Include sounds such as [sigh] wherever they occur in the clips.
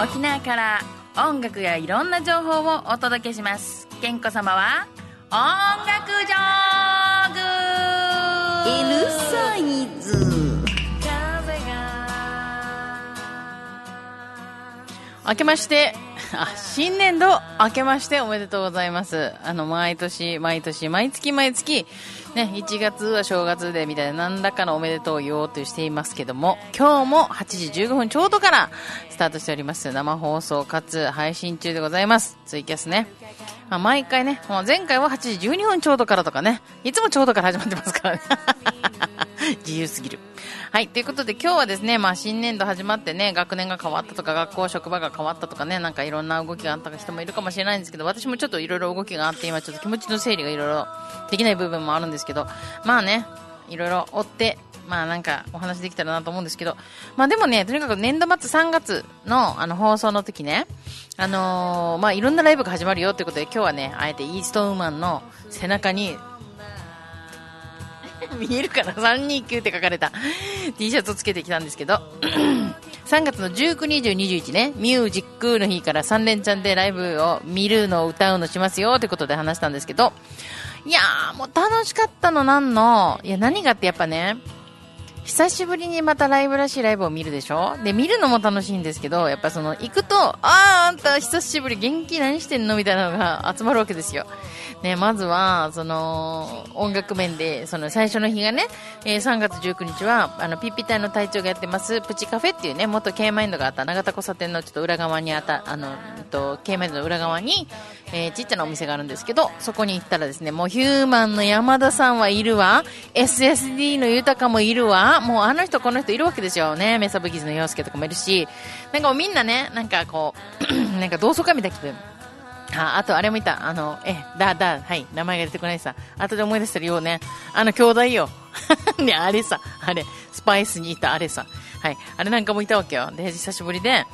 沖縄から音楽やいろんな情報をお届けします。健子様は音楽ジョーグ。L サイズ。明けまして、あ、新年度明けましておめでとうございます。あの、毎年、毎年、毎月毎月、ね、1月は正月でみたいな何らかのおめでとうを言おうとしていますけども、今日も8時15分ちょうどからスタートしております。生放送かつ配信中でございます。ツイキャスね。まあ、毎回ね、もう前回は8時12分ちょうどからとかね、いつもちょうどから始まってますからね。[laughs] 自由すぎる。はい。ということで今日はですね、まあ新年度始まってね、学年が変わったとか、学校、職場が変わったとかね、なんかいろんな動きがあった人もいるかもしれないんですけど、私もちょっといろいろ動きがあって、今ちょっと気持ちの整理がいろいろできない部分もあるんですけど、まあね、いろいろ追って、まあなんかお話できたらなと思うんですけど、まあでもね、とにかく年度末3月のあの放送の時ね、あのーまあいろんなライブが始まるよということで今日はね、あえてイーストウーマンの背中に [laughs] 見えるかな ?329 って書かれた。T シャツをつけてきたんですけど、[clears throat] 3月の19、20、21ね、ミュージックの日から3連チャンでライブを見るの、歌うのしますよということで話したんですけど、いやー、もう楽しかったのなんの、いや、何がってやっぱね、久しぶりにまたライブらしいライブを見るでしょ？で、見るのも楽しいんですけど、やっぱその、行くと、あー、あんた久しぶり元気何してんの？みたいなのが集まるわけですよ。ね、まずは、その、音楽面で、その最初の日がね、え3月19日は、あの、ピッピ隊の隊長がやってます、プチカフェっていうね、元 K マインドがあった長田交差点のちょっと裏側にあった、あの、えっと、K マインドの裏側に、えーちっちゃなお店があるんですけど、そこに行ったらですね、もうヒューマンの山田さんはいるわ、SSD の豊もいるわ、もうあの人この人いるわけですよね、メサブギズの洋介とかもいるし、なんかもうみんなね、なんかこう、[clears throat] なんか同窓会みたいな気分。あ、あとあれもいた。あの、え、だ、だ、はい、名前が出てこないさ。後で思い出したら言おうね。あの、兄弟よ。[laughs] ね、あれさ、あれ、スパイスにいたあれさ。はい、あれなんかもいたわけよ。で、久しぶりで、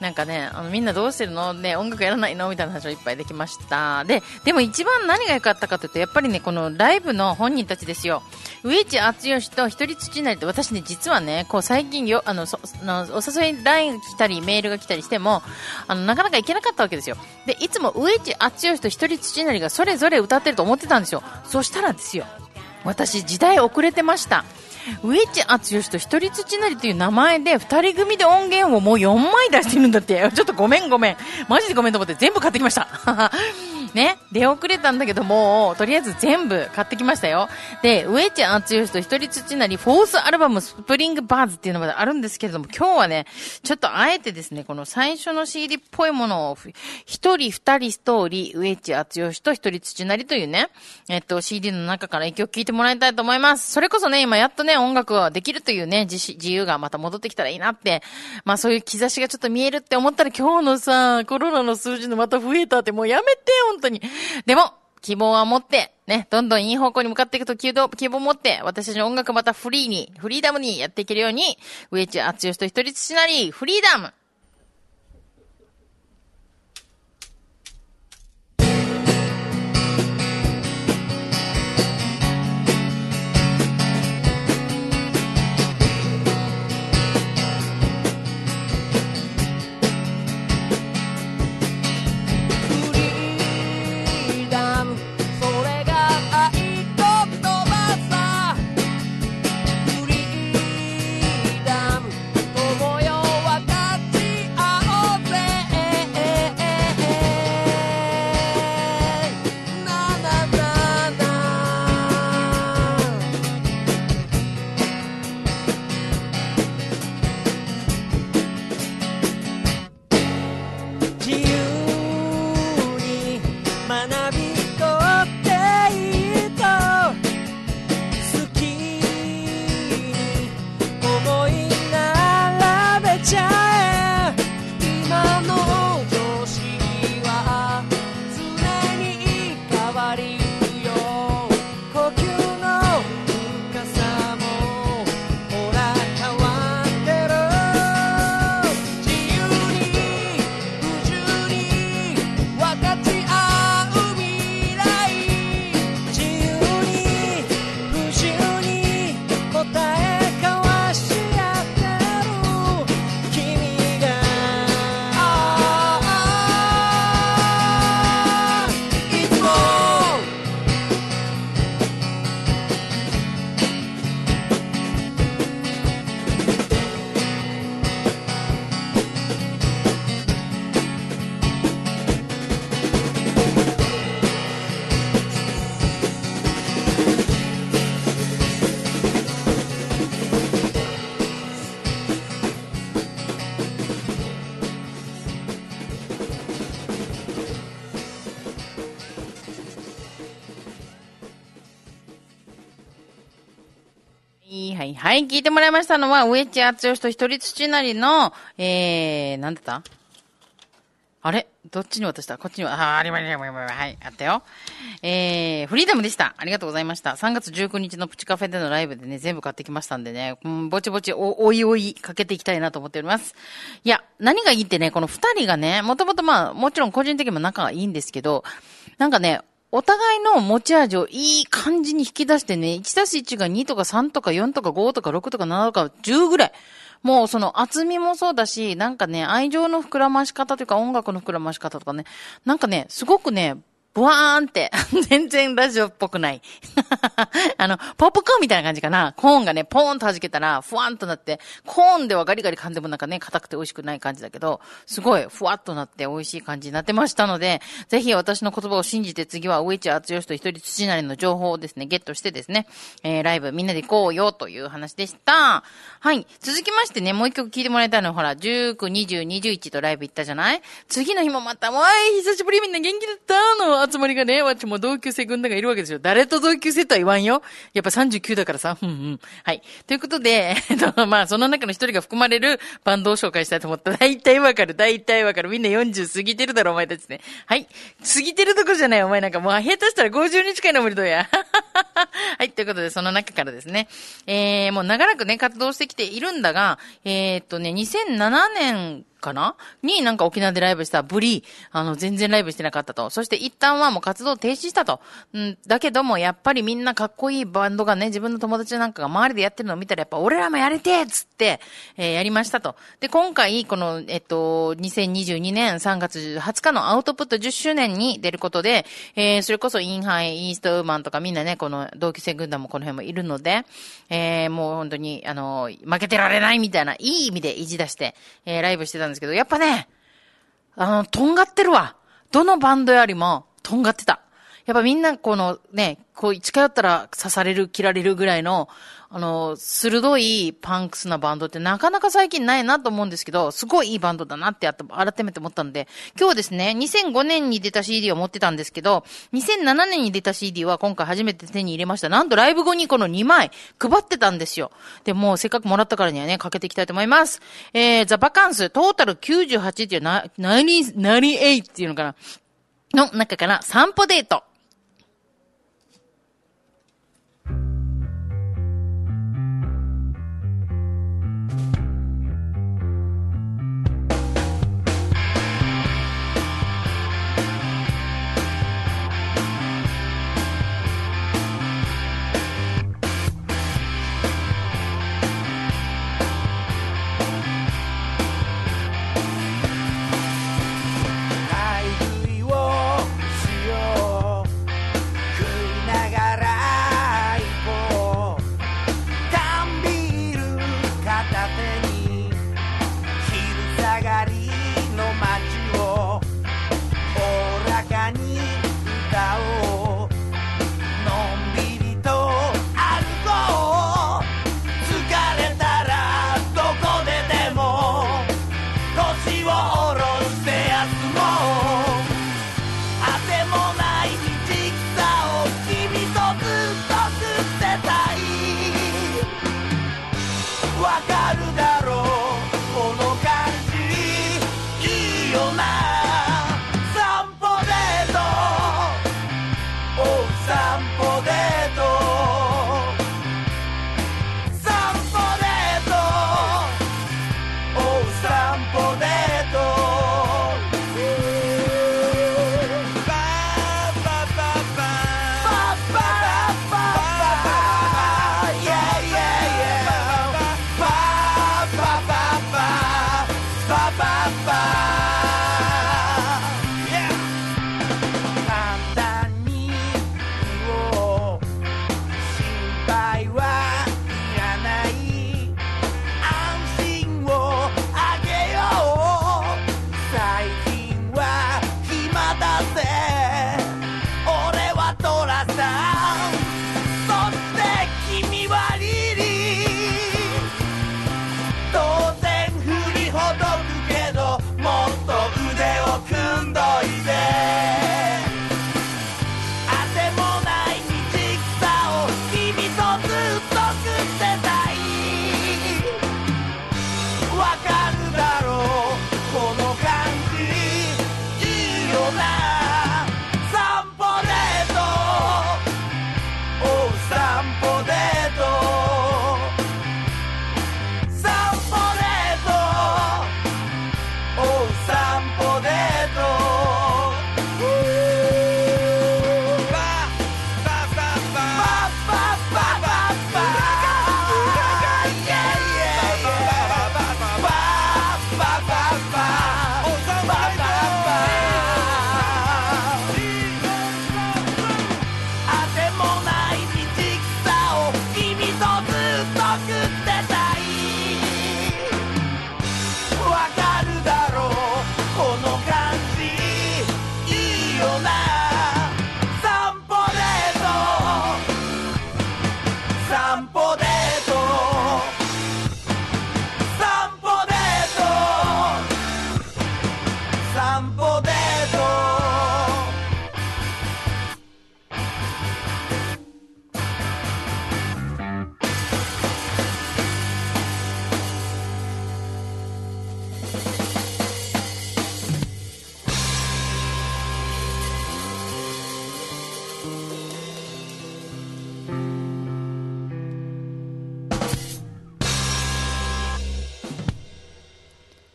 なんかね、あのみんなどうしてるの？ね、音楽やらないの？みたいな話をいっぱいできました。で、でも一番何が良かったかというと、やっぱりね、このライブの本人たちですよ。上地敦義と一人土なりって、私ね、実はね、こう最近よ、あの、そのお誘い LINE が来たり、メールが来たりしても、あの、なかなか行けなかったわけですよ。で、いつも上地敦義と一人土なりがそれぞれ歌ってると思ってたんですよ。そしたらですよ、私時代遅れてました。上地敦義と一人土なりという名前で二人組で音源をもう4枚出してるんだって。[laughs] ちょっとごめんごめん。マジでごめんと思って全部買ってきました。[laughs] ね、出遅れたんだけども、とりあえず全部買ってきましたよ。で、上地敦義と一人土なりフォースアルバムスプリングバーズっていうのまであるんですけれども、今日はね、ちょっとあえてですね、この最初の CD っぽいものを、一人二人ストーリー、上地敦義と一人土なりというね、えっと CD の中から一曲聴いてもらいたいと思います。それこそね、今やっとね、ね音楽ができるというね、自自由がまた戻ってきたらいいなって、まあそういう兆しがちょっと見えるって思ったら今日のさ、コロナの数字のまた増えたってもうやめて、本当に。でも、希望は持って、ね、どんどんいい方向に向かっていくと希望希望を持って、私たちの音楽またフリーに、フリーダムにやっていけるように、ウエッジ、アツヨシと一人土なり、フリーダムはいはい。聞いてもらいましたのは、上地厚義と一人土なりの、えー、なんだった？あれ？どっちに渡した？こっちには、あ、ありました、はい、あったよ。えー、フリーダムでした。ありがとうございました。3月19日のプチカフェでのライブでね、全部買ってきましたんでね、うん、ぼちぼちお、おいおいかけていきたいなと思っております。いや、何がいいってね、この二人がね、もともとまあ、もちろん個人的にも仲がいいんですけど、なんかね、お互いの持ち味をいい感じに引き出してね、1たす1が2とか3とか4とか5とか6とか7とか10ぐらい。もうその厚みもそうだし、なんかね、愛情の膨らまし方というか音楽の膨らまし方とかね、なんかね、すごくね、ブワーンって、[laughs] 全然ラジオっぽくない。[laughs] あの、ポップコーンみたいな感じかな。コーンがね、ポーンと弾けたら、ふわんとなって、コーンではガリガリ噛んでもなんかね、硬くて美味しくない感じだけど、すごいふわっとなって美味しい感じになってましたので、ぜひ私の言葉を信じて次は上地厚義と一人土なりの情報をですね、ゲットしてですね、えー、ライブみんなで行こうよという話でした。はい。続きましてね、もう一曲聴いてもらいたいのは、ほら、19、20、21とライブ行ったじゃない？次の日もまた、わい、久しぶりみんな元気だったの集まりがね、わっちも同級生軍団がいるわけですよ。誰と同級生とは言わんよ。やっぱ39だからさ、うんうん。はい。ということで、[laughs] えっと、まあ、その中の一人が含まれるバンドを紹介したいと思った。大体わかる、大体わかる。みんな40過ぎてるだろ、お前たちね。はい。過ぎてるとこじゃない、お前なんかもう、下手したら50日間の無理どや。[laughs] はい。ということで、その中からですね、えー、もう長らくね、活動してきているんだが、えー、っとね、2007年かな？になんか沖縄でライブしたブリ、あの、全然ライブしてなかったと。そして一旦はもう活動停止したと。うん、だけども、やっぱりみんなかっこいいバンドがね、自分の友達なんかが周りでやってるのを見たら、やっぱ俺らもやれてっつって、えーやりましたと。で、今回、この、えっと、2022年3月20日のアウトプット10周年に出ることで、えーそれこそインハイ、イーストウーマンとかみんなね、この同期生軍団もこの辺もいるので、えーもう本当に、あの、負けてられないみたいな、いい意味で意地出して、えーライブしてたんですけど、やっぱね、あの、とんがってるわ。どのバンドよりも、とんがってた。やっぱみんな、このね、こう、近寄ったら刺される、切られるぐらいの、あの、鋭いパンクスなバンドってなかなか最近ないなと思うんですけど、すごいいいバンドだなってやっ改めて思ったんで、今日ですね、2005年に出た CD を持ってたんですけど、2007年に出た CD は今回初めて手に入れました。なんとライブ後にこの2枚配ってたんですよ。で、もうせっかくもらったからにはね、かけていきたいと思います。えー、ザ・バカンス、トータル98っていうな、90 98っていうのかなの中から散歩デート。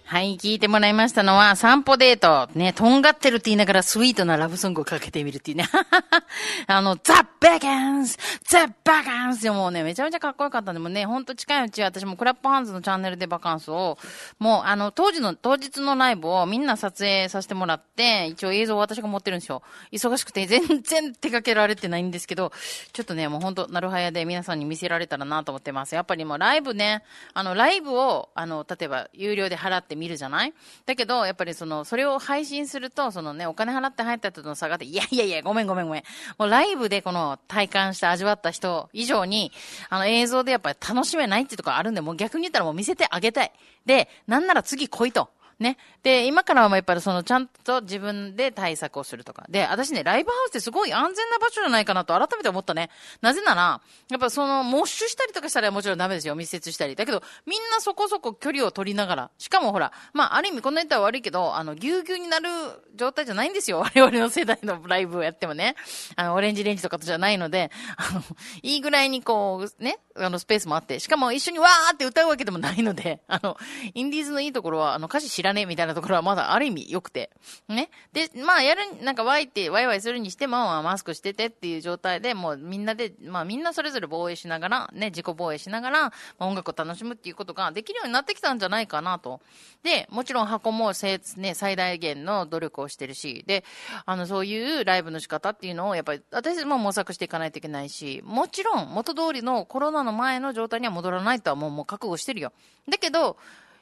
はい、聞いてもらいましたのは、散歩デート。ね、とんがってるって言いながらスイートなラブソングをかけてみるっていうね。[laughs] あの、ザ・バカンスザ・バカンスでもうね、めちゃめちゃかっこよかったんで、もね、ほんと近いうち私もクラップハンズのチャンネルでバカンスを、もうあの、当時の、当日のライブをみんな撮影させてもらって、一応映像を私が持ってるんですよ。忙しくて全然手掛けられてないんですけど、ちょっとね、もうほんと、なるはやで皆さんに見せられたらなと思ってます。やっぱりもうライブね、あの、ライブを、あの、例えば、有料で払って見るじゃない？だけど、やっぱりその、それを配信すると、そのね、お金払って入った人の差があって、いやいやいや、ごめんごめんごめん。もうライブでこの体感して味わった人以上に、あの映像でやっぱり楽しめないっていうところあるんで、もう逆に言ったらもう見せてあげたい。で、なんなら次来いと。ね。で、今からはやっぱりそのちゃんと自分で対策をするとか。で、私ね、ライブハウスってすごい安全な場所じゃないかなと改めて思ったね。なぜなら、やっぱその、モッシュしたりとかしたらもちろんダメですよ。密接したり。だけど、みんなそこそこ距離を取りながら。しかもほら、まあ、ある意味こんな言ったら悪いけど、あの、ぎゅうぎゅうになる状態じゃないんですよ。[laughs] 我々の世代のライブをやってもね。あの、オレンジレンジとかとじゃないので、あの、いいぐらいにこう、ね、あの、スペースもあって、しかも一緒にわーって歌うわけでもないので、あの、インディーズのいいところは、あの、歌詞知らないねみたいなところはまだある意味良くて。ね。で、まあ、やる、なんかワイって、ワイワイするにしても、まあマスクしててっていう状態で、もうみんなで、まあみんなそれぞれ防衛しながら、ね、自己防衛しながら、まあ音楽を楽しむっていうことができるようになってきたんじゃないかなと。で、もちろん箱もせね、最大限の努力をしてるし、で、あの、そういうライブの仕方っていうのを、やっぱり、私も模索していかないといけないし、もちろん、元通りのコロナの前の状態には戻らないとはもう、もう覚悟してるよ。だけど、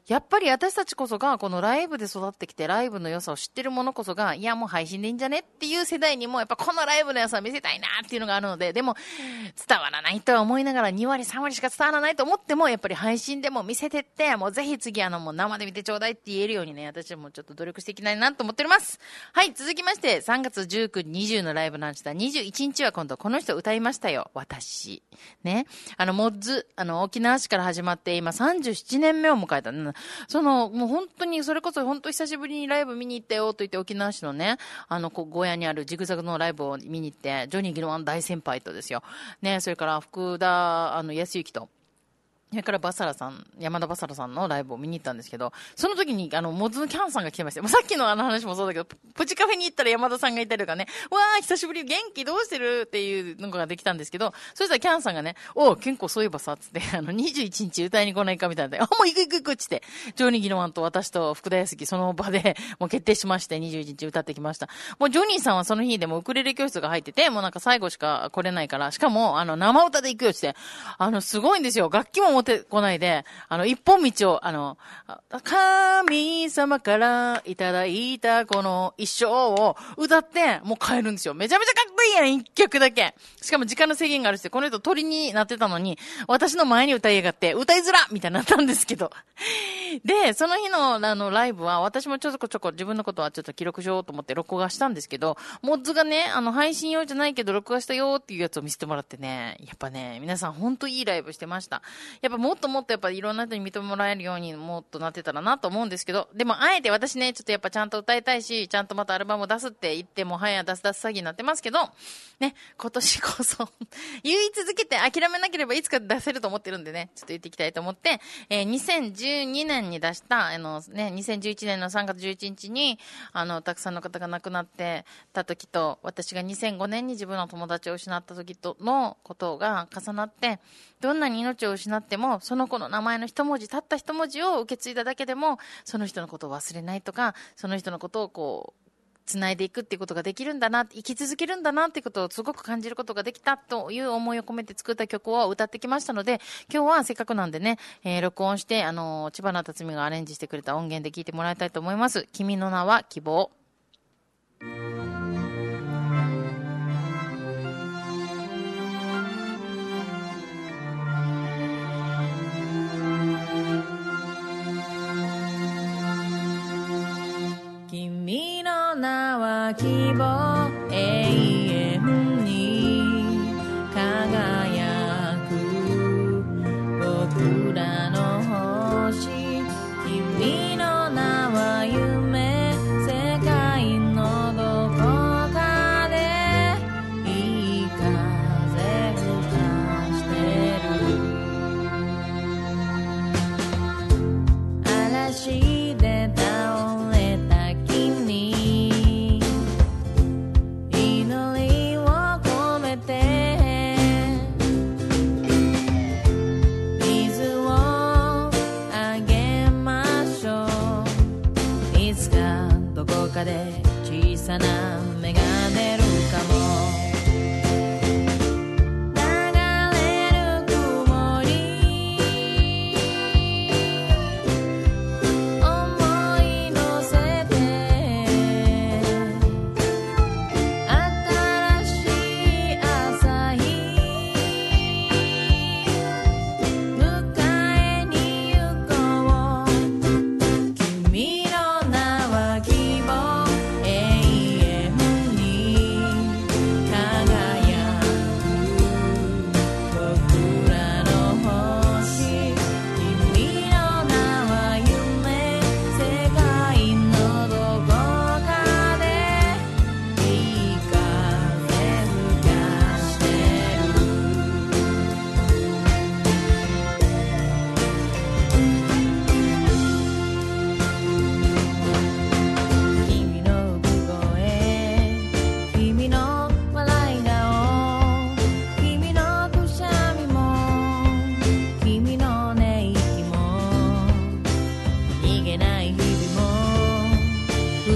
やっぱり私たちこそが、このライブで育ってきて、ライブの良さを知ってる者こそが、いやもう配信でいいんじゃねっていう世代にも、やっぱこのライブの良さを見せたいなっていうのがあるので、でも、伝わらないとは思いながら、2割、3割しか伝わらないと思っても、やっぱり配信でも見せてって、もうぜひ次あの、もう生で見てちょうだいって言えるようにね、私もちょっと努力していきたいなと思っております。はい、続きまして、3月19、20のライブなんでした。21日は今度この人歌いましたよ。私。ね。あの、モッズ、あの、沖縄市から始まって、今37年目を迎えた。なその、もう本当に、それこそ本当久しぶりにライブ見に行ったよと言って沖縄市のね、あの、こう小屋にあるジグザグのライブを見に行って、ジョニー・ギロワン大先輩とですよ。ね、それから福田、あの、康之と、それからバサラさん、山田バサラさんのライブを見に行ったんですけど、その時に、あの、モズのキャンさんが来てました。もうさっきのあの話もそうだけど、プチカフェに行ったら山田さんがいたりとかね、わー、久しぶり、元気どうしてるっていうのができたんですけど、そしたらキャンさんがね、おう、健康そういえばさ、つって、[laughs] あの、21日歌いに来ないかみたいなで、[laughs] あ、もう行く行く行くっつって、ジョニー・ギノワンと私と福田康樹、その場で、[laughs] もう決定しまして、21日歌ってきました。もうジョニーさんはその日でもウクレレ教室が入ってて、もうなんか最後しか来れないから、しかも、あの、生歌で行くよって、あの、すごいんですよ。楽器も持ってこないで、あの、一本道を、あの、神様からいただいたこの一生を歌って、もう帰るんですよ。めちゃめちゃかっこいいやん、一曲だけ。しかも時間の制限があるし、この人鳥になってたのに、私の前に歌いやがって、歌いづらみたいになったんですけど。[laughs] で、その日の、あの、ライブは、私もちょこちょこ自分のことはちょっと記録しようと思って録画したんですけど、モッズがね、あの、配信用じゃないけど、録画したよっていうやつを見せてもらってね、やっぱね、皆さんほんといいライブしてました。やっぱもっともっとやっぱいろんな人に認めもらえるようにもっとなってたらなと思うんですけど、でもあえて私ね、ちょっとやっぱちゃんと歌いたいし、ちゃんとまたアルバムを出すって言っても、はや出す出す詐欺になってますけど、ね、今年こそ、[laughs] 言い続けて諦めなければいつか出せると思ってるんでね、ちょっと言っていきたいと思って、えー2012年に出した、あのね、2011年の3月11日に、あの、たくさんの方が亡くなってた時と、私が2005年に自分の友達を失った時とのことが重なって、どんなに命を失っても、その子の名前の一文字、たった一文字を受け継いだだけでも、その人のことを忘れないとか、その人のことをこう、繋いでいくっていうことができるんだな、生き続けるんだなっていうことをすごく感じることができたという思いを込めて作った曲を歌ってきましたので、今日はせっかくなんでね、えー録音して、あのー千葉な辰巳がアレンジしてくれた音源で聞いてもらいたいと思います。君の名は希望。希望。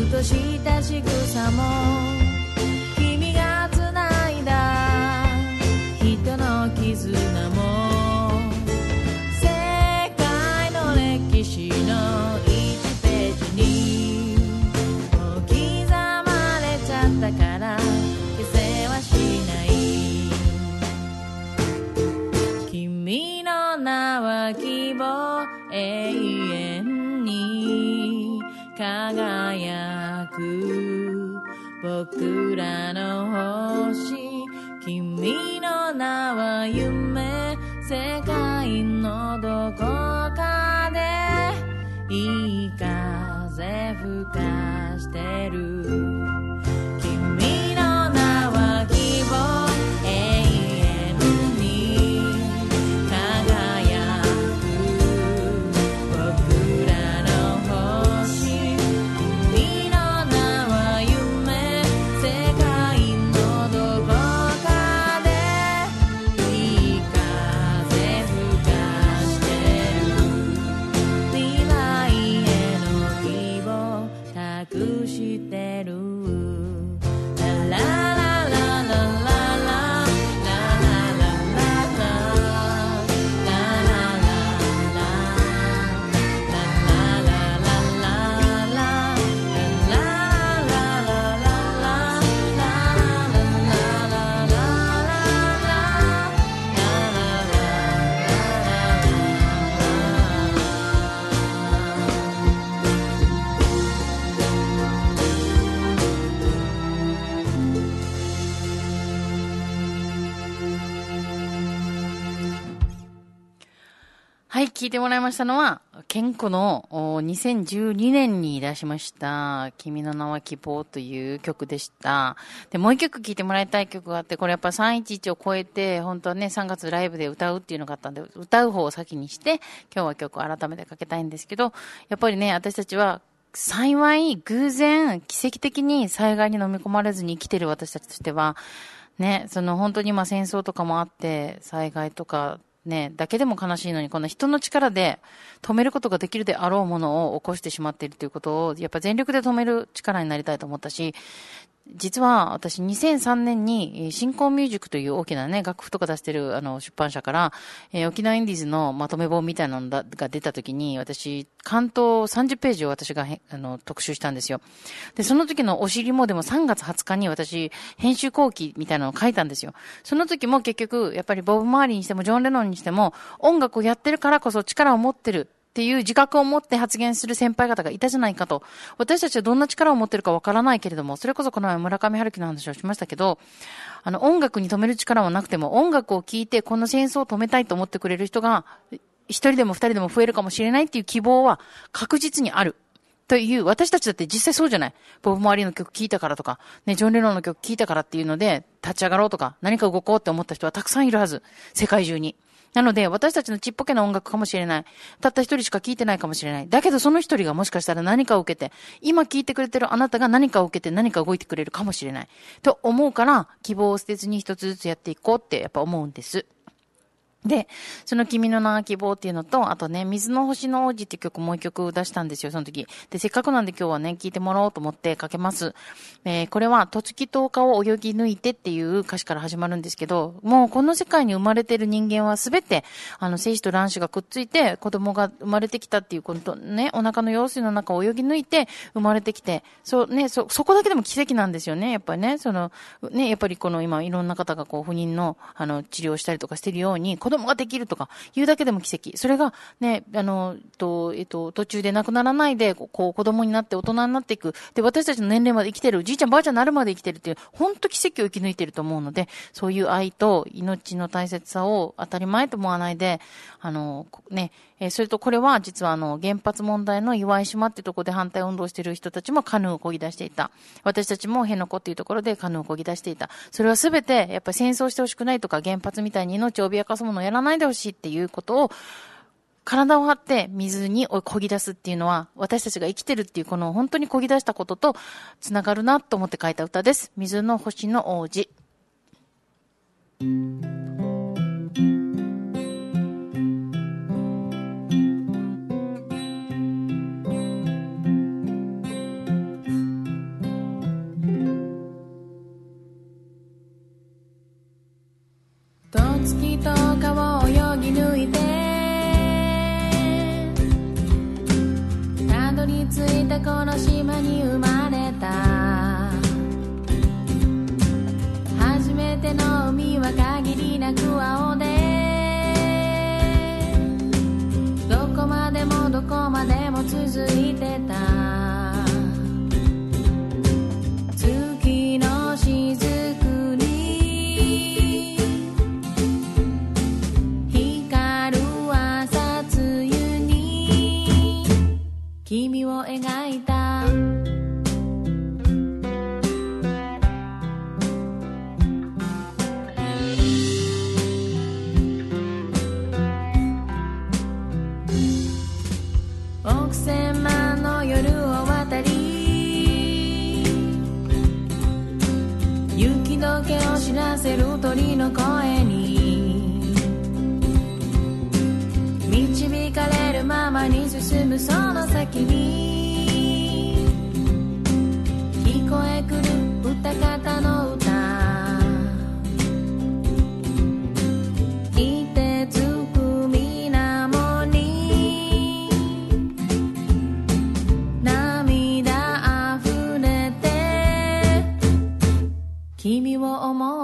ふとした仕草も君がつないだ人の絆も世界の歴史の1ページにもう刻まれちゃったから消せはしない。君の名は希望永遠に輝く。僕らの星君の名は夢世界のどこかでいい風吹かしてるはい、聞いてもらいましたのは、健康の2012年に出しました、君の名は希望という曲でした。で、もう一曲聴いてもらいたい曲があって、これやっぱ311を超えて、本当はね、3月ライブで歌うっていうのがあったんで、歌う方を先にして、今日は曲を改めてかけたいんですけど、やっぱりね、私たちは、幸い、偶然、奇跡的に災害に飲み込まれずに生きてる私たちとしては、ね、その本当に今戦争とかもあって、災害とか、ね、だけでも悲しいのに、この人の力で止めることができるであろうものを起こしてしまっているということを、やっぱ全力で止める力になりたいと思ったし、実は私2003年に新興ミュージックという大きなね、楽譜とか出してるあの出版社から、えー沖縄インディーズのまとめ本みたいなのが出た時に、私、関東30ページを私がへあの特集したんですよ。で、その時のお尻もでも3月20日に私、編集後期みたいなのを書いたんですよ。その時も結局、やっぱりボブ・マーリーにしてもジョン・レノンにしても、音楽をやってるからこそ力を持ってる。っていう自覚を持って発言する先輩方がいたじゃないかと。私たちはどんな力を持ってるかわからないけれども、それこそこの前村上春樹の話をしましたけど、あの、音楽に止める力はなくても、音楽を聴いてこの戦争を止めたいと思ってくれる人が、一人でも二人でも増えるかもしれないっていう希望は確実にある。という、私たちだって実際そうじゃない。ボブ・マーリーの曲聴いたからとか、ね、ジョン・レノンの曲聴いたからっていうので、立ち上がろうとか、何か動こうって思った人はたくさんいるはず。世界中に。なので、私たちのちっぽけな音楽かもしれない。たった一人しか聴いてないかもしれない。だけど、その一人がもしかしたら何かを受けて、今聴いてくれてるあなたが何かを受けて何か動いてくれるかもしれない。と思うから、希望を捨てずに一つずつやっていこうってやっぱ思うんです。で、その君の名は希望っていうのと、あとね、水の星の王子っていう曲もう一曲出したんですよ、その時。で、せっかくなんで今日はね、聴いてもらおうと思ってかけます。えー、これは、とつき10日を泳ぎ抜いてっていう歌詞から始まるんですけど、もうこの世界に生まれてる人間はすべて、あの、精子と卵子がくっついて、子供が生まれてきたっていうことね、お腹の用水の中を泳ぎ抜いて生まれてきて、そうね、そ、そこだけでも奇跡なんですよね、やっぱりね、その、ね、やっぱりこの今いろんな方がこう、不妊の、あの、治療したりとかしてるように、子供ができるとか、言うだけでも奇跡。それが、ね、あの、と、えっと、途中で亡くならないで、こう、子供になって大人になっていく。で、私たちの年齢まで生きてる、じいちゃんばあちゃんになるまで生きてるっていう、本当奇跡を生き抜いてると思うので、そういう愛と命の大切さを当たり前と思わないで、あの、ね、えー、それとこれは実はあの、原発問題の岩井島ってとこで反対運動してる人たちもカヌーを漕ぎ出していた。私たちも辺野古っていうところでカヌーを漕ぎ出していた。それはすべて、やっぱり戦争してほしくないとか、原発みたいに命を脅かすものやらないでほしいっていうことを、体を張って水に漕ぎ出すっていうのは、私たちが生きてるっていうこの本当に漕ぎ出したことと繋がるなと思って書いた歌です。水の星の王子。この島に生まれた。初めての海は限りなく青で。どこまでもどこまでも続いてた。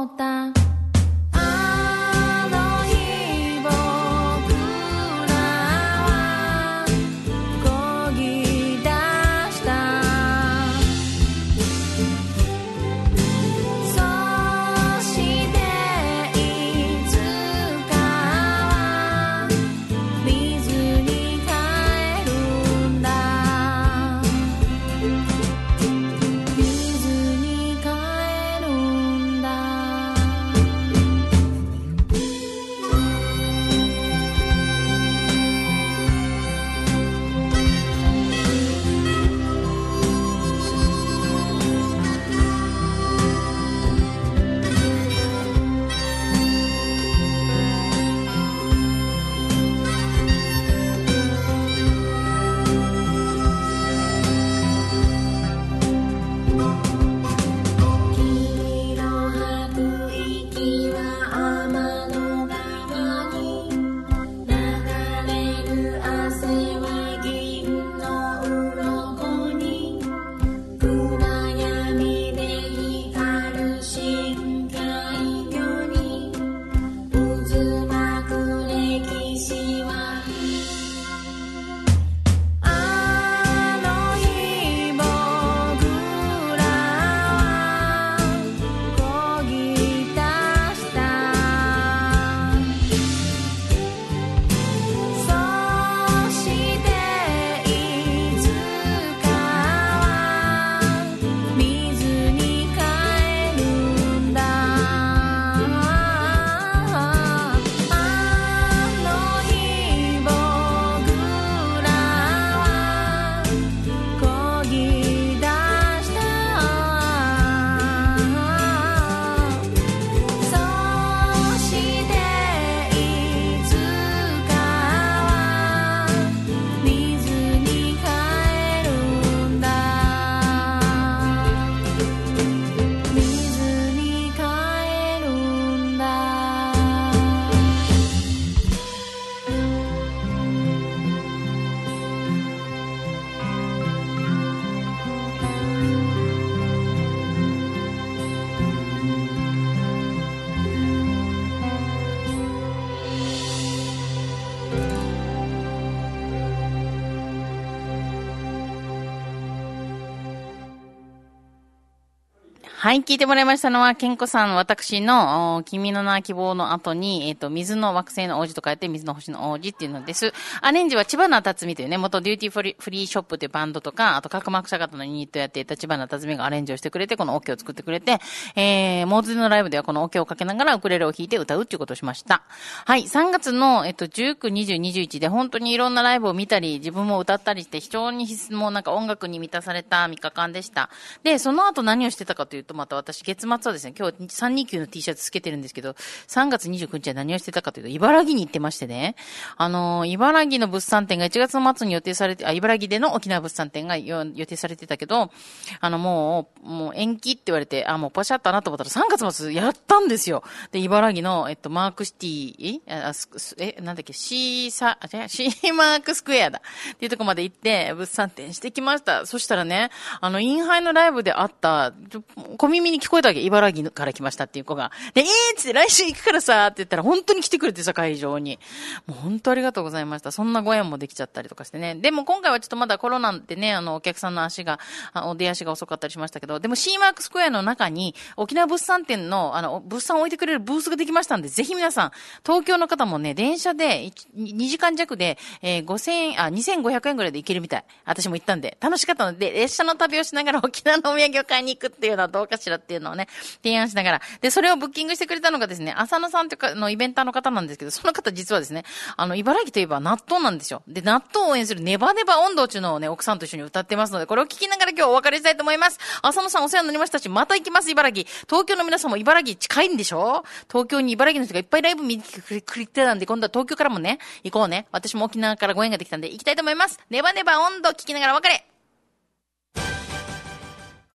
思ったはい、聞いてもらいましたのは、ケンコさん、私の、君の名は希望の後に、えっ、と、水の惑星の王子と書いて、水の星の王子っていうのです。アレンジは知花竜海というね、元デューティーフリーフリーショップというバンドとか、あと、カクマクシャカとのユニットやっていた知花竜海がアレンジをしてくれて、このオケを作ってくれて、えー、モーズのライブではこのオケをかけながらウクレレを弾いて歌うっていうことをしました。はい、3月の、えっと、19、20、21で本当にいろんなライブを見たり、自分も歌ったりして、非常にもうなんか音楽に満たされた3日間でした。で、その後何をしてたかというと、また私、月末はですね、今日329の T シャツつけてるんですけど、3月29日は何をしてたかというと、茨城に行ってましてね、あのー茨城の物産展が1月の末に予定されて、あ、茨城での沖縄物産展が予定されてたけど、あの、もう、もう延期って言われて、あ、もうパシャったなと思ったら3月末やったんですよ。で、茨城の、えっと、マークシティ、えあえ、なんだっけ、シーサ、あ、違う、シーマークスクエアだ。っていうとこまで行って、物産展してきました。そしたらね、あの、インハイのライブで会った、ちょ耳に聞こえたわけ。茨城から来ましたっていう子が。で、えーっつって来週行くからさ、って言ったら本当に来てくれてさ、会場に。もう本当ありがとうございました。そんなご縁もできちゃったりとかしてね。でも今回はちょっとまだコロナでね、あの、お客さんの足が、あお出足が遅かったりしましたけど、でも C マークスクエアの中に、沖縄物産展の、あの、物産を置いてくれるブースができましたんで、ぜひ皆さん、東京の方もね、電車で2時間弱で、えー5000円、あ、2500円ぐらいで行けるみたい。私も行ったんで、楽しかったので、列車の旅をしながら沖縄のお土産を買いに行くっていうのはどうかしらっていうのをね、提案しながら。で、それをブッキングしてくれたのがですね、浅野さんというか、のイベンターの方なんですけど、その方実はですね、あの、茨城といえば納豆なんですよ。で、納豆を応援するネバネバ温度っていうのをね、奥さんと一緒に歌ってますので、これを聞きながら今日お別れしたいと思います。浅野さんお世話になりましたし、また行きます、茨城。東京の皆さんも茨城近いんでしょ？東京に茨城の人がいっぱいライブ見に来てくれてたんで、今度は東京からもね、行こうね。私も沖縄からご縁ができたんで、行きたいと思います。ネバネバ温度聞きながらお別れ。